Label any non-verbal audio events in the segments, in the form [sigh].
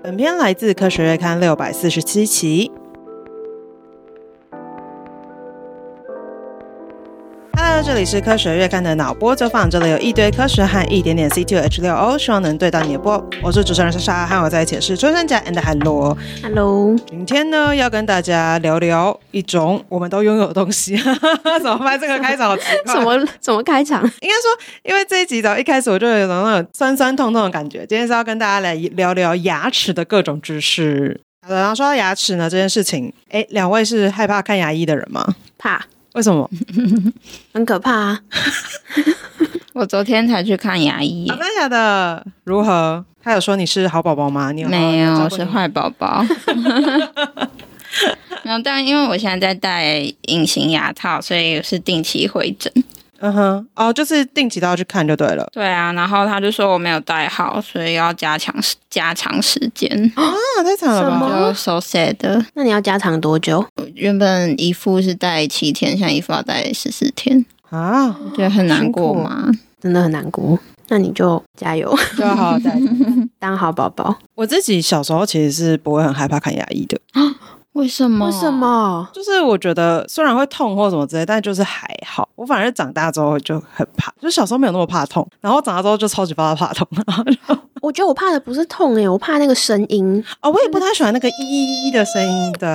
本片来自《科学月刊》六百四十七期。这里是科学月刊的脑波走访，这里有一堆科学和一点点 C2H6O，希望能对到你的波。我是主持人莎莎，和我在一起的是穿山甲 and 韩罗。Hello，今天呢要跟大家聊聊一种我们都拥有的东西。[laughs] 怎么办？这个开场好奇怪。什么怎么开场？应该说，因为这一集早一开始我就有那种酸酸痛痛的感觉。今天是要跟大家来聊聊牙齿的各种知识。好的，然后说到牙齿呢这件事情，哎，两位是害怕看牙医的人吗？怕。为什么？[laughs] 很可怕啊！[laughs] 我昨天才去看牙医。真的假的？如何？他有说你是好宝宝吗？你有没有，我是坏宝宝。[laughs] 没有，但因为我现在在戴隐形牙套，所以是定期回诊。嗯哼，哦，就是定期都要去看就对了。对啊，然后他就说我没有戴好，所以要加强加长时间啊，太长了吧？就 so sad。那你要加长多久？原本一副是戴七天，现在一副要戴十四天啊，觉得很难过吗？真的很难过。那你就加油，就要好好戴，[laughs] 当好宝宝。我自己小时候其实是不会很害怕看牙医的。[gasps] 为什么？为什么？就是我觉得虽然会痛或什么之类，但就是还好。我反而长大之后就很怕，就小时候没有那么怕痛，然后长大之后就超级怕怕痛。我觉得我怕的不是痛欸，我怕那个声音哦，我也不太喜欢那个咿咿咿的声音。对，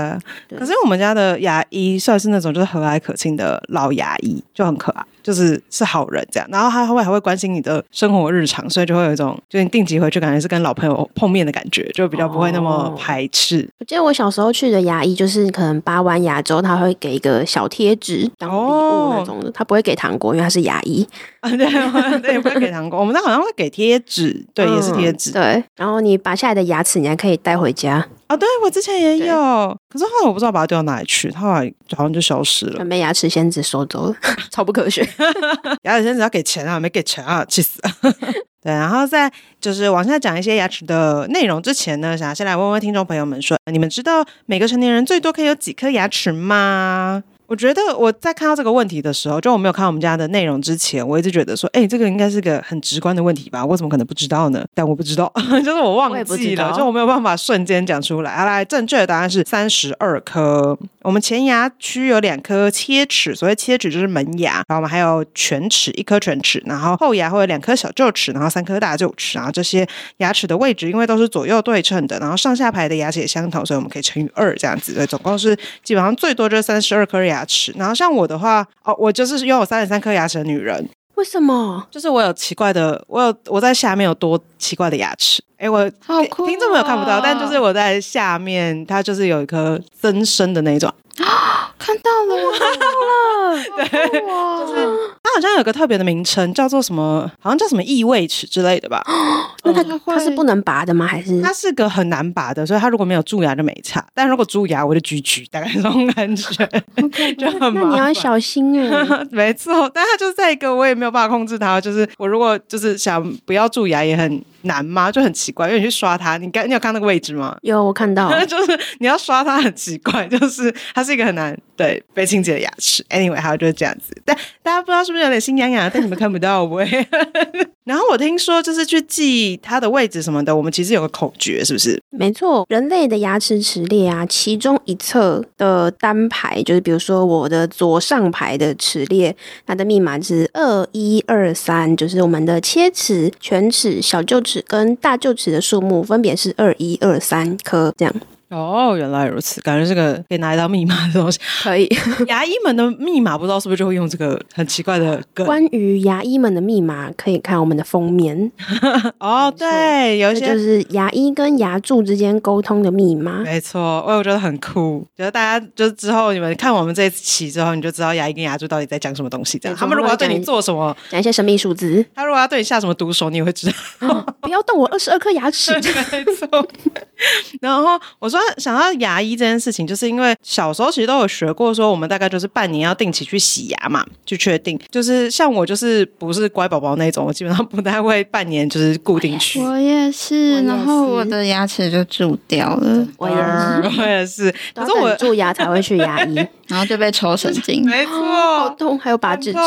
对可是我们家的牙医算是那种就是和蔼可亲的老牙医，就很可爱。就是是好人这样，然后他会还会关心你的生活日常，所以就会有一种，就你定期回去感觉是跟老朋友碰面的感觉，就比较不会那么排斥。哦、我记得我小时候去的牙医，就是可能拔完牙之后，他会给一个小贴纸当礼物那种的，他不会给糖果，因为他是牙医。啊，对，对，不会给糖果。我们那好像会给贴纸，对，[laughs] 嗯、也是贴纸。对，然后你拔下来的牙齿，你还可以带回家。啊，对，我之前也有，可是后来我不知道把它丢到哪里去，它好像好像就消失了，被牙齿仙子收走了，[laughs] 超不科学。[laughs] 牙齿仙子要给钱啊，没给钱啊，气死！[laughs] 对，然后在就是往下讲一些牙齿的内容之前呢，想要先来问问听众朋友们说，你们知道每个成年人最多可以有几颗牙齿吗？我觉得我在看到这个问题的时候，就我没有看我们家的内容之前，我一直觉得说，哎，这个应该是个很直观的问题吧？我怎么可能不知道呢？[laughs] 但我不知道，就是我忘记了，我就我没有办法瞬间讲出来。好，来，正确的答案是三十二颗。我们前牙区有两颗切齿，所谓切齿就是门牙，然后我们还有犬齿，一颗犬齿，然后后牙会有两颗小臼齿，然后三颗大臼齿，然后这些牙齿的位置因为都是左右对称的，然后上下排的牙齿也相同，所以我们可以乘以二这样子。对，总共是基本上最多就是三十二颗牙。牙齿，然后像我的话，哦，我就是拥有三十三颗牙齿的女人。为什么？就是我有奇怪的，我有我在下面有多奇怪的牙齿。哎，我好听众朋友看不到，但就是我在下面，它就是有一颗增生的那种。啊，[gasps] 看到了，看到了，[laughs] 对，就是 [gasps] 它好像有个特别的名称，叫做什么？好像叫什么异位齿之类的吧？[gasps] 那它它是不能拔的吗？还是它是个很难拔的？所以它如果没有蛀牙就没差，但如果蛀牙我就举举，大概这种感觉 [laughs] 就很。那你要小心哎。[laughs] 没错，但它就是在一个我也没有办法控制它，就是我如果就是想不要蛀牙也很。难吗？就很奇怪，因为你去刷它，你刚你有看那个位置吗？有，我看到，[laughs] 就是你要刷它很奇怪，就是它是一个很难对被清洁的牙齿。Anyway，还有就是这样子，但大家不知道是不是有点心痒痒，但你们看不到我。[laughs] 然后我听说就是去记它的位置什么的，我们其实有个口诀，是不是？没错，人类的牙齿齿列啊，其中一侧的单排，就是比如说我的左上排的齿列，它的密码是二一二三，就是我们的切齿、犬齿、小臼齿。跟大臼齿的数目分别是二一二三颗，这样。哦，原来如此，感觉这个可以拿来当密码的东西。可以，[laughs] 牙医们的密码不知道是不是就会用这个很奇怪的梗。关于牙医们的密码，可以看我们的封面。[laughs] 哦，对，有一些就是牙医跟牙柱之间沟通的密码。没错，我也觉得很酷。觉得大家就是之后你们看我们这一期之后，你就知道牙医跟牙柱到底在讲什么东西。这样，他们如果要对你做什么，讲一些神秘数字。他如果要对你下什么毒手，你也会知道。哦、不要动我二十二颗牙齿。[laughs] 没错。然后我说。想到牙医这件事情，就是因为小时候其实都有学过，说我们大概就是半年要定期去洗牙嘛，去确定。就是像我就是不是乖宝宝那种，我基本上不太会半年就是固定去。[laughs] 我也是，然后我的牙齿就蛀掉了。我也是，[laughs] 我也是。[laughs] 可是我蛀牙才会去牙医，然后就被抽神经，[laughs] 没错，好痛，还有拔智齿。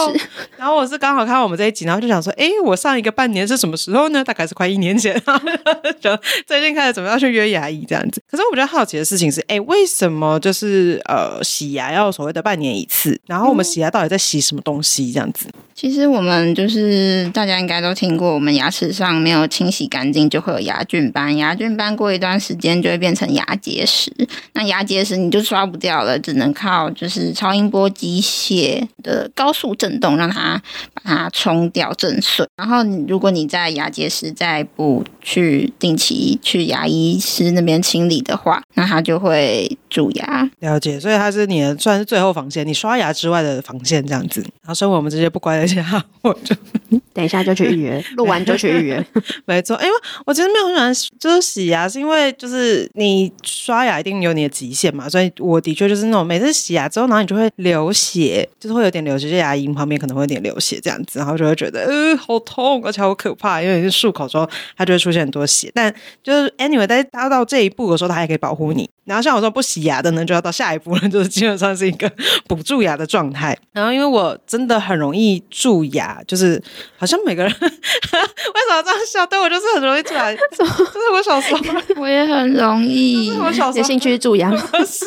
然后我是刚好看到我们这一集，然后就想说，哎，我上一个半年是什么时候呢？大概是快一年前，[laughs] 就最近开始准备要去约牙医这样子。可是我比较好奇的事情是，哎，为什么就是呃洗牙要所谓的半年一次？然后我们洗牙到底在洗什么东西这样子？其实我们就是大家应该都听过，我们牙齿上没有清洗干净就会有牙菌斑，牙菌斑过一段时间就会变成牙结石。那牙结石你就刷不掉了，只能靠就是超音波机械的高速震动让它把它冲掉震碎。然后如果你在牙结石再不去定期去牙医师那边清理的话，那它就会蛀牙。了解，所以它是你的算是最后防线，你刷牙之外的防线这样子。然后身为我们这些不乖的。我就 [laughs] 等一下就去预约，录完就去预约。[laughs] 没错，因为我其实没有很喜欢，就是洗牙，是因为就是你刷牙一定有你的极限嘛，所以我的确就是那种每次洗牙之后，然后你就会流血，就是会有点流血，就牙龈旁边可能会有点流血这样子，然后就会觉得呃好痛，而且好可怕，因为你漱口之后它就会出现很多血。但就是 anyway，但是达到这一步的时候，它还可以保护你。然后像我说不洗牙的呢，就要到下一步了，就是基本上是一个补蛀牙的状态。然后因为我真的很容易蛀牙，就是好像每个人 [laughs] 为什么这样笑？对我就是很容易蛀牙，就是 [laughs] 我小时候 [laughs] 我也很容易。我小时候有兴趣蛀牙是。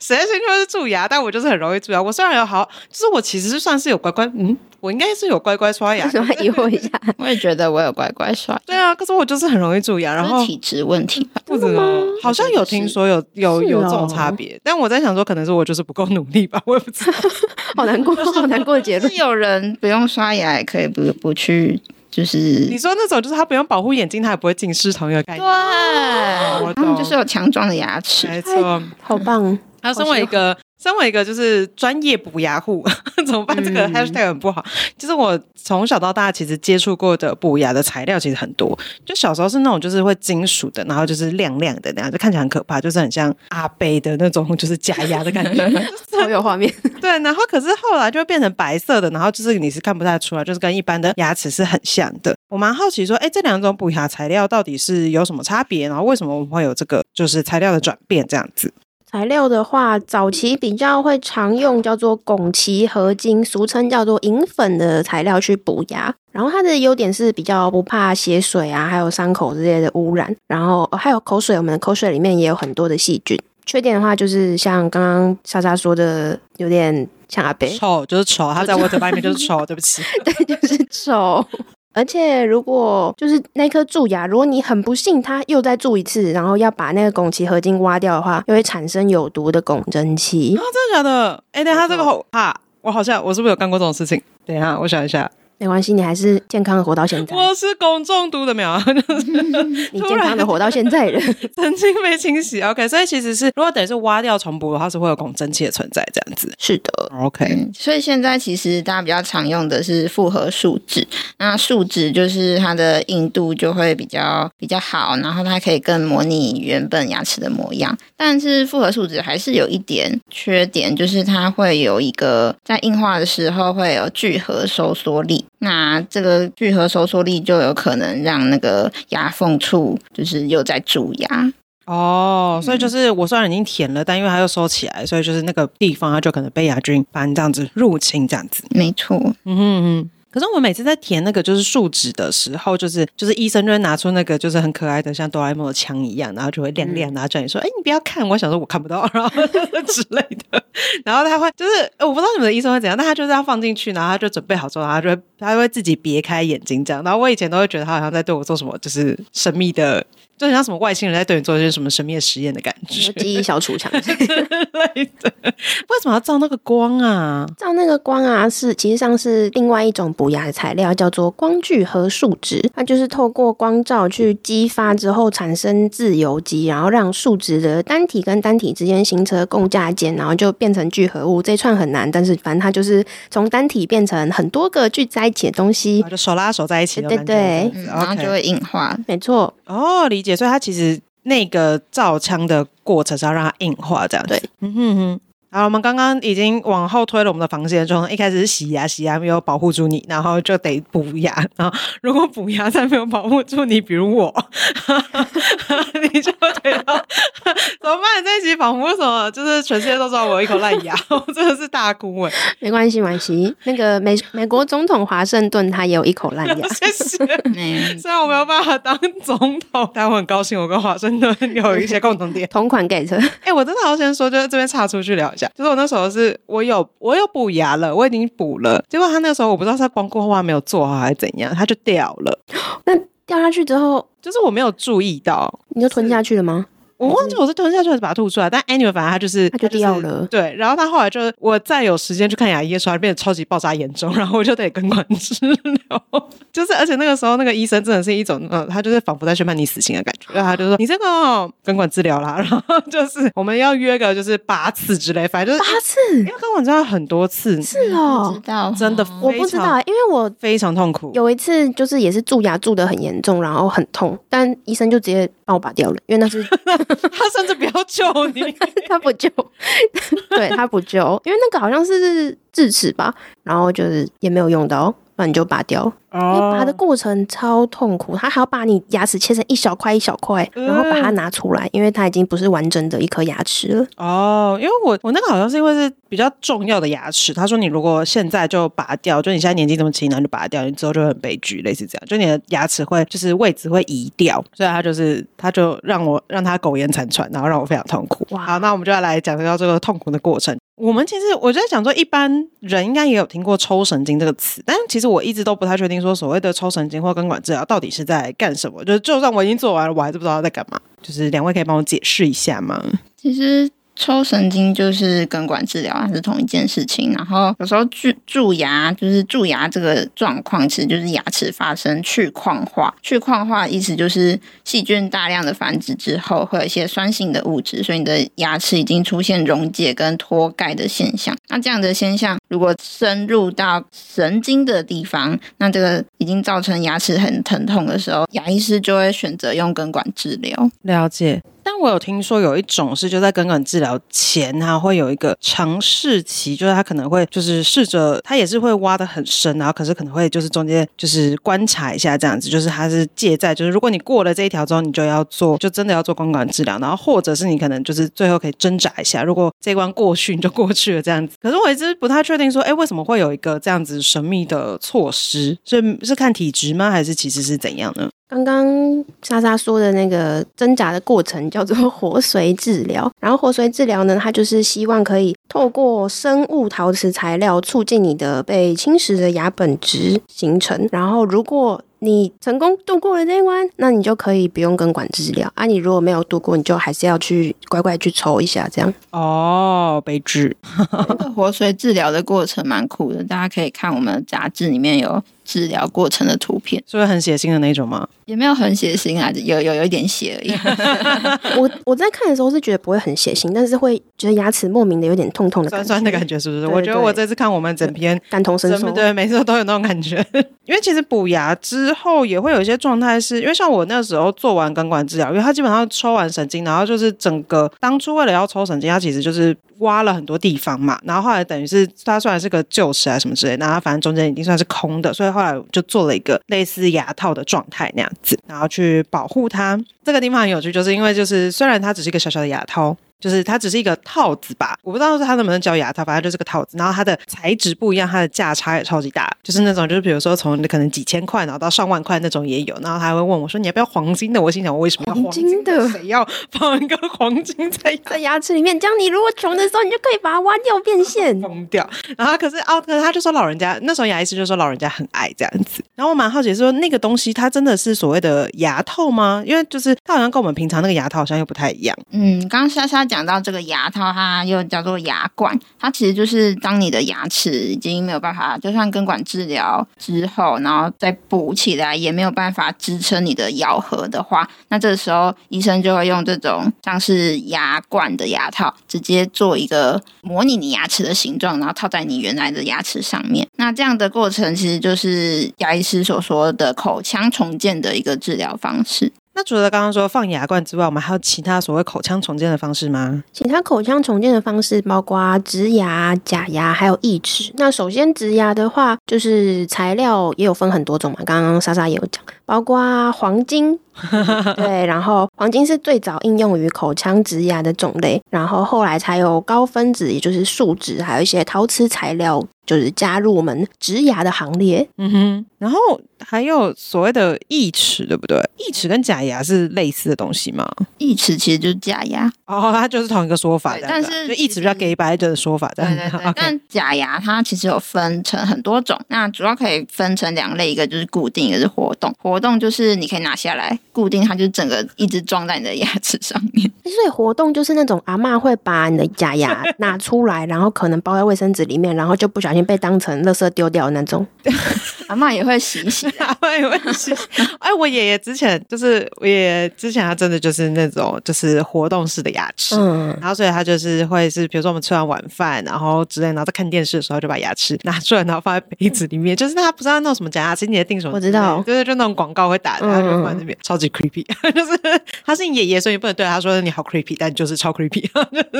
谁的兴趣是蛀牙？但我就是很容易蛀牙。我虽然有好，就是我其实是算是有乖乖，嗯，我应该是有乖乖刷牙。什么疑惑一下？我也觉得我有乖乖刷。对啊，可是我就是很容易蛀牙，然后体质问题吧？不知道，好像有听说有有有这种差别，但我在想说，可能是我就是不够努力吧，我也不知道。[laughs] 好难过，[laughs] 好难过的结论。有人不用刷牙也可以不不去，就是你说那种，就是他不用保护眼睛，他也不会近视，同一个概念。对，他们就是有强壮的牙齿，没错，好棒。他身为一个，身为一个就是专业补牙户，[laughs] 怎么办？这个 hashtag 很不好。就是我从小到大其实接触过的补牙的材料其实很多。就小时候是那种就是会金属的，然后就是亮亮的那样，就看起来很可怕，就是很像阿伯的那种，就是假牙的感觉，[laughs] 好有画面。[laughs] 对，然后可是后来就会变成白色的，然后就是你是看不太出来，就是跟一般的牙齿是很像的。我蛮好奇说，哎，这两种补牙材料到底是有什么差别？然后为什么我们会有这个就是材料的转变这样子？材料的话，早期比较会常用叫做汞齐合金，俗称叫做银粉的材料去补牙。然后它的优点是比较不怕血水啊，还有伤口之类的污染。然后还有口水，我们的口水里面也有很多的细菌。缺点的话，就是像刚刚莎莎说的，有点像阿伯，丑就是丑，他在我嘴巴里面就是丑，对不起，[laughs] 对，就是丑。而且，如果就是那颗蛀牙，如果你很不幸它又再蛀一次，然后要把那个汞齐合金挖掉的话，又会产生有毒的汞蒸气。啊，真的假的？哎，等下这个好怕，我好像我是不是有干过这种事情？等一下，我想一下。没关系，你还是健康的活到现在。我是汞中毒的没有？[laughs] 你健康的活到现在了。[laughs] 曾经被清洗，OK。所以其实是，如果等于是挖掉重补的话，是会有汞蒸气的存在，这样子。是的，OK、嗯。所以现在其实大家比较常用的是复合树脂，那树脂就是它的硬度就会比较比较好，然后它可以更模拟原本牙齿的模样。但是复合树脂还是有一点缺点，就是它会有一个在硬化的时候会有聚合收缩力。那这个聚合收缩力就有可能让那个牙缝处就是又在蛀牙哦，所以就是我虽然已经填了，但因为它又收起来，所以就是那个地方它就可能被牙菌斑这样子入侵，这样子。没错，嗯哼哼。可是我每次在填那个就是树脂的时候，就是就是医生就会拿出那个就是很可爱的像哆啦 A 梦的枪一样，然后就会亮亮，然后叫你说：“哎，你不要看。”我想说我看不到，然后 [laughs] 之类的。[laughs] 然后他会就是我不知道你们的医生会怎样，但他就是要放进去，然后他就准备好之后，然后他就会他会自己别开眼睛这样。然后我以前都会觉得他好像在对我做什么，就是神秘的。就很像什么外星人在对你做一些什么神秘的实验的感觉，[laughs] 记忆小储藏 [laughs] 之类的。为什么要照那个光啊？照那个光啊，是其实上是另外一种补牙的材料，叫做光聚合树脂。它就是透过光照去激发之后产生自由基，然后让树脂的单体跟单体之间形成共价键，然后就变成聚合物。这一串很难，但是反正它就是从单体变成很多个聚在一起的东西，就手拉手在一起，对对对，嗯，然后就会硬化。没错，哦，理解。所以它其实那个造枪的过程是要让它硬化，这样子。对，嗯哼哼。好，我们刚刚已经往后推了我们的防线中，一开始是洗牙，洗牙没有保护住你，然后就得补牙。然后如果补牙再没有保护住你，比如我，[laughs] 你就得到怎么办？这一集仿佛什么，就是全世界都知道我有一口烂牙，我真的是大哭哎。没关系，没关系。那个美美国总统华盛顿他也有一口烂牙，谢谢。虽然我没有办法当总统，但我很高兴我跟华盛顿有一些共同点。同款 get。哎，我真的好先说，就是这边岔出去聊一下。就是我那时候是我有我有补牙了，我已经补了，结果他那时候我不知道他光固化没有做好还是怎样，他就掉了。那掉下去之后，就是我没有注意到，你就吞下去了吗？我忘记我是吞下去还是把它吐出来，但 anyway 反正他就是他就掉了，就是。对，然后他后来就是我再有时间去看牙医的时候，变得超级爆炸严重，[laughs] 然后我就得根管治疗。就是而且那个时候那个医生真的是一种，嗯，他就是仿佛在宣判你死刑的感觉。然后他就说 [laughs] 你这个、哦、根管治疗啦，然后就是 [laughs] 我们要约个就是八次之类，反正就是八次，因为根管治疗很多次，是哦，知道真的我不知道，因为我非常痛苦。有一次就是也是蛀牙蛀的很严重，然后很痛，但医生就直接帮我拔掉了，因为那是 [laughs] 他甚至。不要救你，[laughs] 他不救，[laughs] 对他不救，因为那个好像是智齿吧，然后就是也没有用到，那你就拔掉。你拔的过程超痛苦，他还要把你牙齿切成一小块一小块，然后把它拿出来，因为它已经不是完整的一颗牙齿了。哦，因为我我那个好像是因为是比较重要的牙齿，他说你如果现在就拔掉，就你现在年纪这么轻，然后就拔掉，你之后就会很悲剧，类似这样，就你的牙齿会就是位置会移掉，所以他就是他就让我让他苟延残喘，然后让我非常痛苦。哇，好，那我们就要来讲到这个痛苦的过程。我们其实我就在想说，一般人应该也有听过抽神经这个词，但其实我一直都不太确定说所谓的抽神经或根管治疗到底是在干什么。就是就算我已经做完了，我还是不知道在干嘛。就是两位可以帮我解释一下吗？其实。抽神经就是根管治疗，它是同一件事情。然后有时候蛀蛀牙，就是蛀牙这个状况，其实就是牙齿发生去矿化。去矿化意思就是细菌大量的繁殖之后，会有一些酸性的物质，所以你的牙齿已经出现溶解跟脱钙的现象。那这样的现象如果深入到神经的地方，那这个已经造成牙齿很疼痛的时候，牙医师就会选择用根管治疗。了解。但我有听说有一种是就在根管治疗前，他会有一个尝试期，就是他可能会就是试着，他也是会挖的很深，然后可是可能会就是中间就是观察一下这样子，就是他是借在就是如果你过了这一条之后，你就要做，就真的要做根管治疗，然后或者是你可能就是最后可以挣扎一下，如果这一关过去你就过去了这样子。可是我一直不太确定说，哎，为什么会有一个这样子神秘的措施？所以是看体质吗？还是其实是怎样呢？刚刚莎莎说的那个挣扎的过程叫做活髓治疗，然后活髓治疗呢，它就是希望可以透过生物陶瓷材料促进你的被侵蚀的牙本质形成，然后如果你成功度过了这一关，那你就可以不用根管治疗啊。你如果没有度过，你就还是要去乖乖去抽一下，这样哦，悲剧。活髓治疗的过程蛮酷的，大家可以看我们的杂志里面有。治疗过程的图片，是不是很血腥的那种吗？也没有很血腥啊，有有有一点血而已。[laughs] 我我在看的时候是觉得不会很血腥，但是会觉得牙齿莫名的有点痛痛的感觉，酸酸的感觉，是不是？我觉得我这次看我们整篇感同身受，对，每次都有那种感觉。[laughs] 因为其实补牙之后也会有一些状态，是因为像我那时候做完根管治疗，因为他基本上抽完神经，然后就是整个当初为了要抽神经，他其实就是挖了很多地方嘛，然后后来等于是他虽然是个臼齿啊什么之类，然后反正中间已经算是空的，所以后来就做了一个类似牙套的状态那样子，然后去保护它。这个地方很有趣，就是因为就是虽然它只是一个小小的牙套。就是它只是一个套子吧，我不知道是它能不能叫牙套，反正就是个套子。然后它的材质不一样，它的价差也超级大，就是那种就是比如说从可能几千块，然后到上万块那种也有。然后他还会问我说：“你要不要黄金的？”我心想：“我为什么要黄金的？谁要放一个黄金在在牙齿里面？这样你如果穷的时候，你就可以把它挖掉变现，疯掉。”然后可是哦，可是他就说老人家那时候牙医师就说老人家很爱这样子。然后我蛮好奇说那个东西它真的是所谓的牙套吗？因为就是它好像跟我们平常那个牙套好像又不太一样。嗯，刚刚莎莎讲到这个牙。套它又叫做牙冠，它其实就是当你的牙齿已经没有办法，就算根管治疗之后，然后再补起来也没有办法支撑你的咬合的话，那这时候医生就会用这种像是牙冠的牙套，直接做一个模拟你牙齿的形状，然后套在你原来的牙齿上面。那这样的过程其实就是牙医师所说的口腔重建的一个治疗方式。那除了刚刚说放牙冠之外，我们还有其他所谓口腔重建的方式吗？其他口腔重建的方式包括植牙、假牙，还有义齿。那首先植牙的话，就是材料也有分很多种嘛，刚刚莎莎也有讲，包括黄金。[laughs] 对，然后黄金是最早应用于口腔植牙的种类，然后后来才有高分子，也就是树脂，还有一些陶瓷材料，就是加入我们植牙的行列。嗯哼，然后还有所谓的义齿，对不对？义齿跟假牙是类似的东西吗？义齿其实就是假牙，哦，它就是同一个说法，但是就义齿比较给白的说法，对对对。[laughs] Okay. 但假牙它其实有分成很多种，那主要可以分成两类，一个就是固定，一个是活动。活动就是你可以拿下来。固定它就整个一直装在你的牙齿上面，[laughs] 所以活动就是那种阿妈会把你的假牙拿出来，然后可能包在卫生纸里面，然后就不小心被当成垃圾丢掉的那种。[laughs] 阿嬷也会洗一洗，阿嬷也会洗。哎，我爷爷之前就是我爷爷之前他真的就是那种就是活动式的牙齿，嗯，然后所以他就是会是比如说我们吃完晚饭，然后之类，然后在看电视的时候就把牙齿拿出来，然后放在杯子里面，就是他不知道那种什么假牙，齿，你也定什么，我知道，就是就那种广告会打的，他就放在那边，超级。creepy，[laughs] 就是他是你爷爷，所以你不能对他说你好 creepy，但就是超 creepy。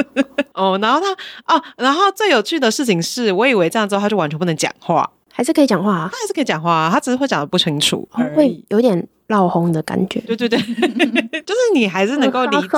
[laughs] 哦，然后他哦，然后最有趣的事情是，我以为这样之后他就完全不能讲话，还是可以讲话啊？他还是可以讲话啊，他只是会讲的不清楚，会有点。闹红的感觉，对对对，[laughs] 就是你还是能够理解，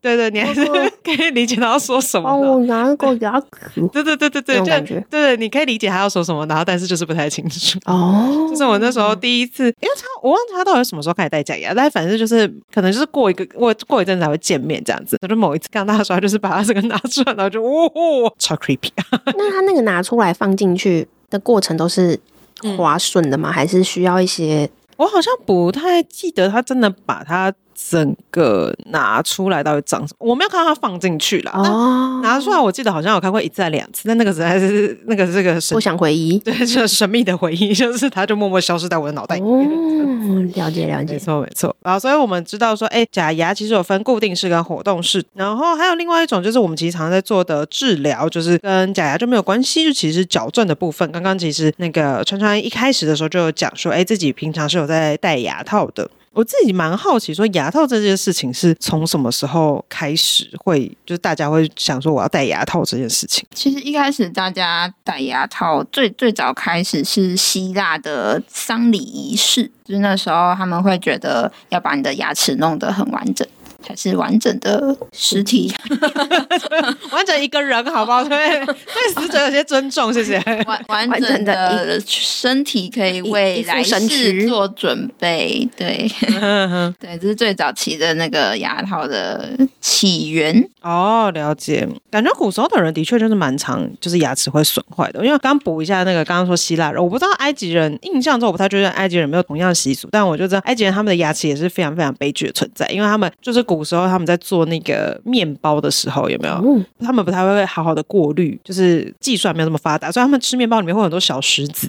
对对，你还是可以理解他要说什么。帮我拿个牙齿，对对对对对，感觉对对，你可以理解他要说什么，然后但是就是不太清楚。哦，就是我那时候第一次，因为他我忘记他到底什么时候开始戴假牙，但反正就是可能就是过一个过过一阵子才会见面这样子。就某一次看到他说，就是把他这个拿出来，然后就哦，超 creepy。[laughs] 那他那个拿出来放进去的过程都是滑顺的吗？还是需要一些？我好像不太记得他真的把它。整个拿出来到底长什么？我没有看到它放进去了。哦，拿出来，我记得好像有看过一次还两次，但那个实在是那个这个不想回忆，[laughs] 对，就是神秘的回忆，就是它就默默消失在我的脑袋里面。哦，了解了解，没错没错。然后，所以我们知道说，哎，假牙其实有分固定式跟活动式，然后还有另外一种就是我们其实常常在做的治疗，就是跟假牙就没有关系，就其实是矫正的部分。刚刚其实那个川川一开始的时候就有讲说，哎，自己平常是有在戴牙套的。我自己蛮好奇，说牙套这件事情是从什么时候开始会，就是大家会想说我要戴牙套这件事情。其实一开始大家戴牙套最最早开始是希腊的丧礼仪式，就是那时候他们会觉得要把你的牙齿弄得很完整。才是完整的实体，[laughs] 完整一个人，好不好？[laughs] 对，对死者有些尊重，谢谢。完完整的身体可以为来世做准备，对，对，这是最早期的那个牙套的起源。哦，了解。感觉古时候的人的确就是蛮常，就是牙齿会损坏的。因为刚补一下那个，刚刚说希腊人，我不知道埃及人，印象中我不太觉得埃及人没有同样的习俗，但我就知道埃及人他们的牙齿也是非常非常悲剧的存在，因为他们就是古。古时候他们在做那个面包的时候，有没有？嗯、他们不太会好好的过滤，就是计算没有那么发达，所以他们吃面包里面会有很多小石子。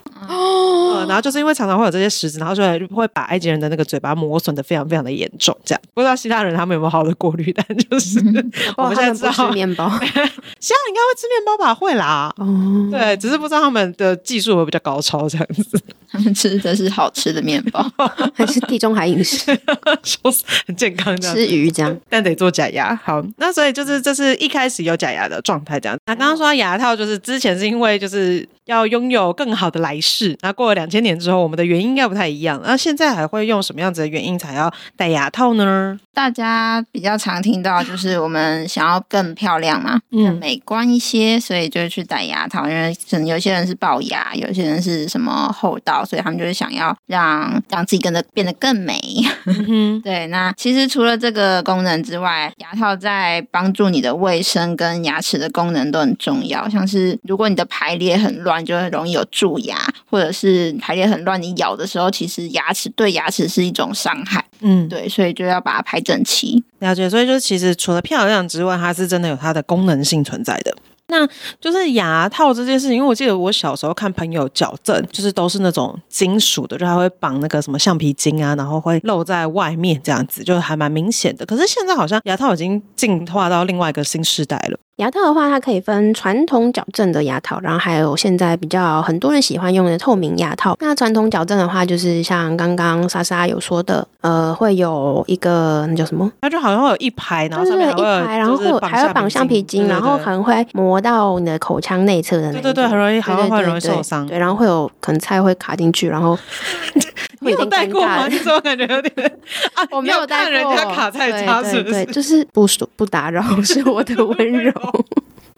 然后就是因为常常会有这些石子，然后就会把埃及人的那个嘴巴磨损的非常非常的严重。这样不知道希腊人他们有没有好好的过滤？但就是、嗯、[laughs] 我们现在知道吃面包，[laughs] 希腊应该会吃面包吧？会啦。哦，对，只是不知道他们的技术会比较高超这样子。他们吃的是好吃的面包，[laughs] 还是地中海饮食？说很健康这样，吃鱼这样，但得做假牙。好，那所以就是这是一开始有假牙的状态这样。那刚刚说牙套，就是之前是因为就是。要拥有更好的来世，那过了两千年之后，我们的原因应该不太一样。那现在还会用什么样子的原因才要戴牙套呢？大家比较常听到 [laughs] 就是我们想要更漂亮嘛，更美观一些，所以就会去戴牙套。因为可能有些人是龅牙，有些人是什么厚道，所以他们就是想要让让自己跟着变得更美。嗯、[laughs] 对，那其实除了这个功能之外，牙套在帮助你的卫生跟牙齿的功能都很重要。像是如果你的排列很乱。就会容易有蛀牙，或者是排列很乱。你咬的时候，其实牙齿对牙齿是一种伤害。嗯，对，所以就要把它排整齐。了解，所以就其实除了漂亮之外，它是真的有它的功能性存在的。那就是牙套这件事情，因为我记得我小时候看朋友矫正，就是都是那种金属的，就还会绑那个什么橡皮筋啊，然后会露在外面这样子，就还蛮明显的。可是现在好像牙套已经进化到另外一个新时代了。牙套的话，它可以分传统矫正的牙套，然后还有现在比较很多人喜欢用的透明牙套。那传统矫正的话，就是像刚刚莎莎有说的，呃，会有一个那叫什么？它就好像会有一排，然后上面还会一排，然后会有还有绑橡皮筋，然后可能会磨到你的口腔内侧的。对对对，很容易，好像会容易受伤。对，然后会有可能菜会卡进去，然后 [laughs] 你有戴过吗？你怎么感觉有点啊？[laughs] 我没有戴过，人家卡菜渣是不是？对，就是不不打扰 [laughs] 是我的温柔。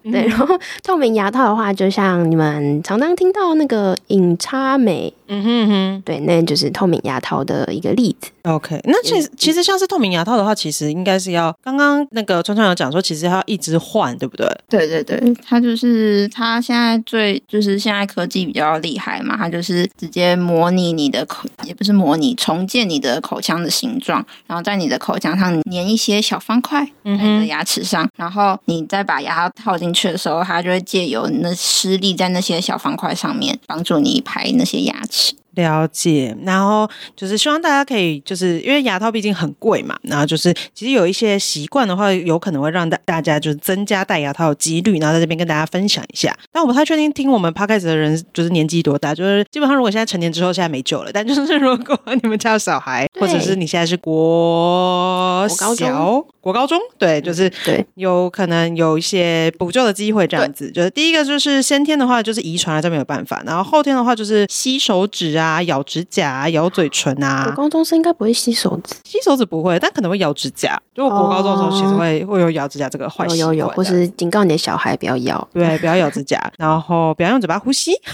对，然后透明牙套的话，就像你们常常听到那个隐差美，嗯哼哼，对，那就是透明牙套的一个例子。OK，那其实其实像是透明牙套的话，其实应该是要刚刚那个川川有讲说，其实要一直换，对不对？对对对，它就是它现在最就是现在科技比较厉害嘛，它就是直接模拟你的口，也不是模拟，重建你的口腔的形状，然后在你的口腔上粘一些小方块在你的牙齿上，嗯、然后你再把牙套进去的时候，它就会借由那施力在那些小方块上面，帮助你排那些牙齿。了解，然后就是希望大家可以，就是因为牙套毕竟很贵嘛，然后就是其实有一些习惯的话，有可能会让大大家就是增加戴牙套的几率，然后在这边跟大家分享一下。但我不太确定听我们 podcast 的人就是年纪多大，就是基本上如果现在成年之后，现在没救了。但就是如果你们家有小孩，或者是你现在是国小、国高中，国高中，对，就是对，有可能有一些补救的机会这样子。就是第一个就是先天的话，就是遗传这没有办法，然后后天的话就是吸手指啊。啊，咬指甲啊，咬嘴唇啊。我高中生应该不会吸手指，吸手指不会，但可能会咬指甲。就我国高中的时候，其实会、哦、会有咬指甲这个坏习惯。有有有，或是警告你的小孩不要咬，对，不要咬指甲，然后不要用嘴巴呼吸。[laughs]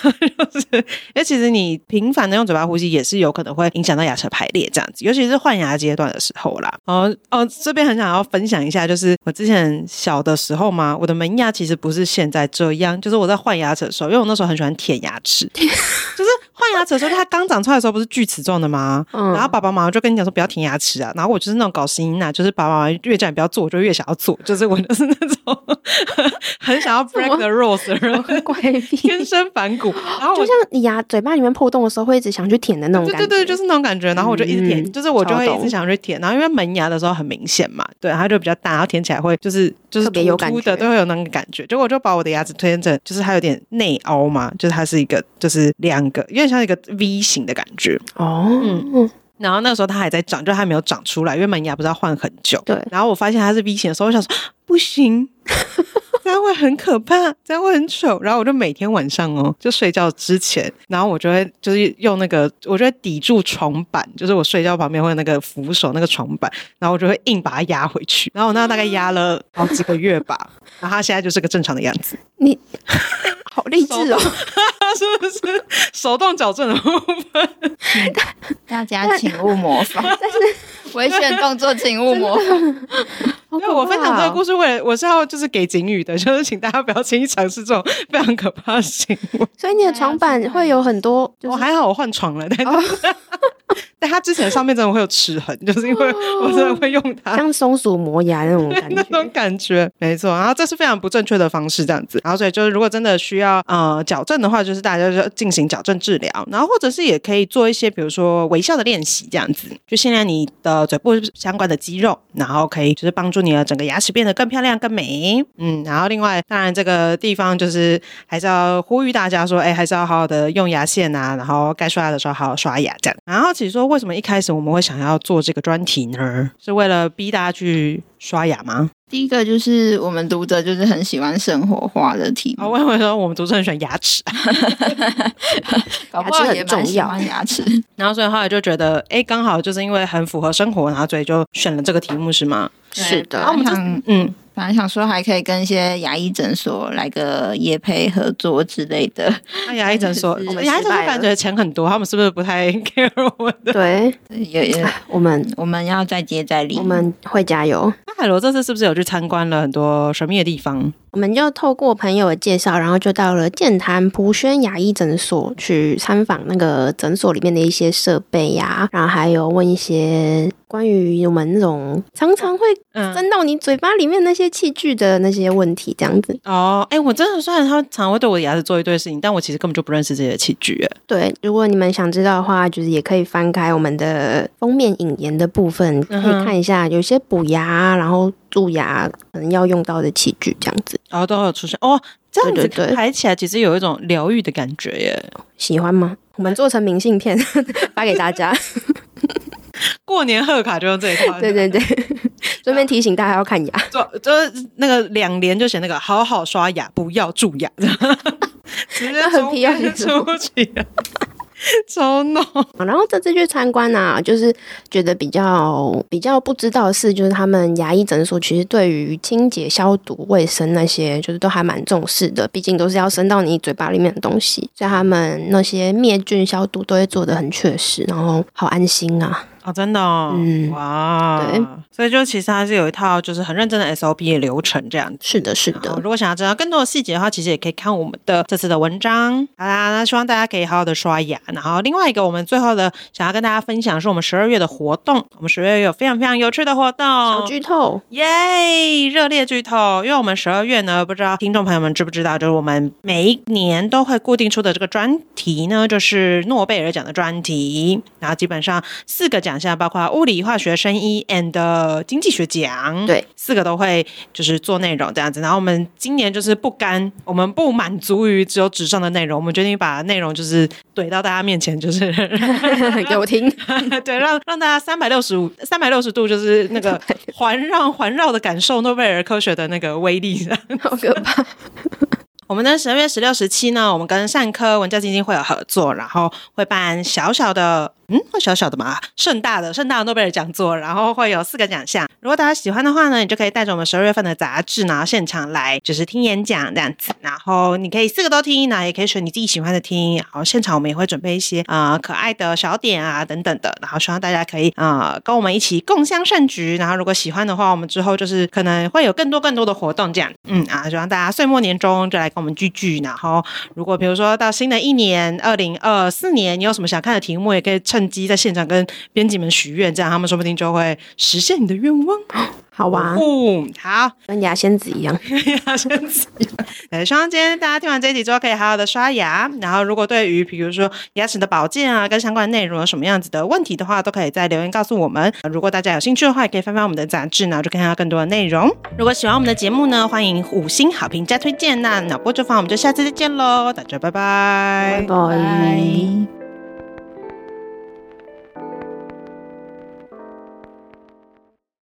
就是，因为其实你频繁的用嘴巴呼吸，也是有可能会影响到牙齿排列这样子，尤其是换牙阶段的时候啦。哦哦，这边很想要分享一下，就是我之前小的时候嘛，我的门牙其实不是现在这样，就是我在换牙齿的时候，因为我那时候很喜欢舔牙齿，就是换牙齿的时候，它刚长出来的时候不是锯齿状的吗？嗯，然后爸爸妈妈就跟你讲说不要舔牙齿啊，然后我就是那种搞心音啊，就是爸爸妈妈越叫你不要做，我就越想要做，就是我就是那种 [laughs] 很想要 [laughs] break the rules 的人，怪癖，[laughs] 天生反骨。然后就像你牙嘴巴里面破洞的时候，会一直想去舔的那种感觉，对对对，就是那种感觉。然后我就一直舔，嗯、就是我就会一直想去舔。然后因为门牙的时候很明显嘛，对，它就比较大，然后舔起来会就是就是突突的特别有感觉，都会有那个感觉。结果我就把我的牙齿推成就是它有点内凹嘛，就是它是一个就是两个，有点像一个 V 型的感觉。哦，嗯，然后那个时候它还在长，就还没有长出来，因为门牙不是要换很久。对，然后我发现它是 V 型的时候，我想说不行。这样会很可怕，这样会很丑。然后我就每天晚上哦，就睡觉之前，然后我就会就是用那个，我就会抵住床板，就是我睡觉旁边会有那个扶手那个床板，然后我就会硬把它压回去。然后我那大概压了好几个月吧，然后它现在就是个正常的样子。你好励志哦，[laughs] 是不是？手动矫正的部分，大家请勿模仿。但是危险动作请勿模仿。因为我分享这个故事，为了我是要就是给警语的，就是请大家不要轻易尝试这种非常可怕的行为。所以你的床板会有很多，我、就是哦、还好，我换床了，但是。[laughs] 但它之前上面真的会有齿痕，就是因为我真的会用它，像松鼠磨牙那种感觉，[laughs] 那种感觉没错。然后这是非常不正确的方式，这样子。然后所以就是如果真的需要呃矫正的话，就是大家就进行矫正治疗，然后或者是也可以做一些比如说微笑的练习，这样子就训练你的嘴部相关的肌肉，然后可以就是帮助你的整个牙齿变得更漂亮、更美。嗯，然后另外当然这个地方就是还是要呼吁大家说，哎，还是要好好的用牙线啊，然后该刷牙的时候好好刷牙这样。然后其实说为什么一开始我们会想要做这个专题呢？是为了逼大家去刷牙吗？第一个就是我们读者就是很喜欢生活化的题目。我以为说我们读者很喜欢牙齿，[laughs] 搞不好也蛮喜欢牙齿。然后所以后来就觉得，哎，刚好就是因为很符合生活，然后所以就选了这个题目，是吗？是的。然后我们就嗯。本来想说还可以跟一些牙医诊所来个业配合作之类的。那牙医诊所，[laughs] 牙医诊所感觉钱很多，他们是不是不太 care 我们的？对，[laughs] 也也，我们我们要再接再厉，我们会加油。那海螺这次是不是有去参观了很多神秘的地方？我们就透过朋友的介绍，然后就到了健谈普轩牙医诊所去参访那个诊所里面的一些设备呀，然后还有问一些关于我们那种常常会伸到你嘴巴里面那些器具的那些问题，这样子。哦，哎，我真的虽然他常会对我的牙齿做一堆事情，但我其实根本就不认识这些器具。对，如果你们想知道的话，就是也可以翻开我们的封面引言的部分，可以看一下，有些补牙，然后。蛀牙可能要用到的器具这样子。然后都有出现哦，这样子对对对排起来其实有一种疗愈的感觉耶。喜欢吗？我们做成明信片 [laughs] 发给大家。[laughs] 过年贺卡就用这一套。对 [laughs] 对对，顺便提醒大家要看牙，就就是那个两联就写那个好好刷牙，不要蛀牙，直接很皮啊，出去。[laughs] 超浓，然后这次去参观啊，就是觉得比较比较不知道的是，就是他们牙医诊所其实对于清洁、消毒、卫生那些，就是都还蛮重视的。毕竟都是要伸到你嘴巴里面的东西，所以他们那些灭菌消毒都会做的很确实，然后好安心啊。哦，真的，哦，嗯，哇，对，所以就其实还是有一套就是很认真的 SOP 的流程这样子。是的，是的。如果想要知道更多的细节的话，其实也可以看我们的这次的文章。好啦，那希望大家可以好好的刷牙。然后另外一个，我们最后的想要跟大家分享是我们十二月的活动。我们十二月有非常非常有趣的活动，小剧透，耶，热烈剧透。因为我们十二月呢，不知道听众朋友们知不知道，就是我们每一年都会固定出的这个专题呢，就是诺贝尔奖的专题。然后基本上四个奖。奖项包括物理、化学、生医 and 经济学奖，对，四个都会就是做内容这样子。然后我们今年就是不甘，我们不满足于只有纸上的内容，我们决定把内容就是怼到大家面前，就是 [laughs] 给我听，[laughs] 对，让让大家三百六十五、三百六十度就是那个 [laughs] 环绕环绕的感受诺贝尔科学的那个威力，好可怕。我们的十二月十六、十七呢，我们跟善科文教基金会有合作，然后会办小小的。嗯，会小小的嘛，盛大的盛大的诺贝尔讲座，然后会有四个奖项。如果大家喜欢的话呢，你就可以带着我们十二月份的杂志，然后现场来就是听演讲这样子。然后你可以四个都听，然后也可以选你自己喜欢的听。然后现场我们也会准备一些、呃、可爱的小点啊等等的。然后希望大家可以啊、呃、跟我们一起共襄盛举。然后如果喜欢的话，我们之后就是可能会有更多更多的活动这样。嗯啊，希望大家岁末年终就来跟我们聚聚。然后如果比如说到新的一年二零二四年，你有什么想看的题目，也可以。趁机在现场跟编辑们许愿，这样他们说不定就会实现你的愿望。[gasps] 好玩，哦，好，跟牙仙子一样，[laughs] 牙仙子一样。对，希望今天大家听完这一集之后，可以好好的刷牙。然后，如果对于比如说牙齿的保健啊，跟相关的内容有什么样子的问题的话，都可以在留言告诉我们。如果大家有兴趣的话，也可以翻翻我们的杂志，然后就看到更多的内容。如果喜欢我们的节目呢，欢迎五星好评加推荐。那脑波酒坊，我们就下次再见喽，大家拜拜，拜拜。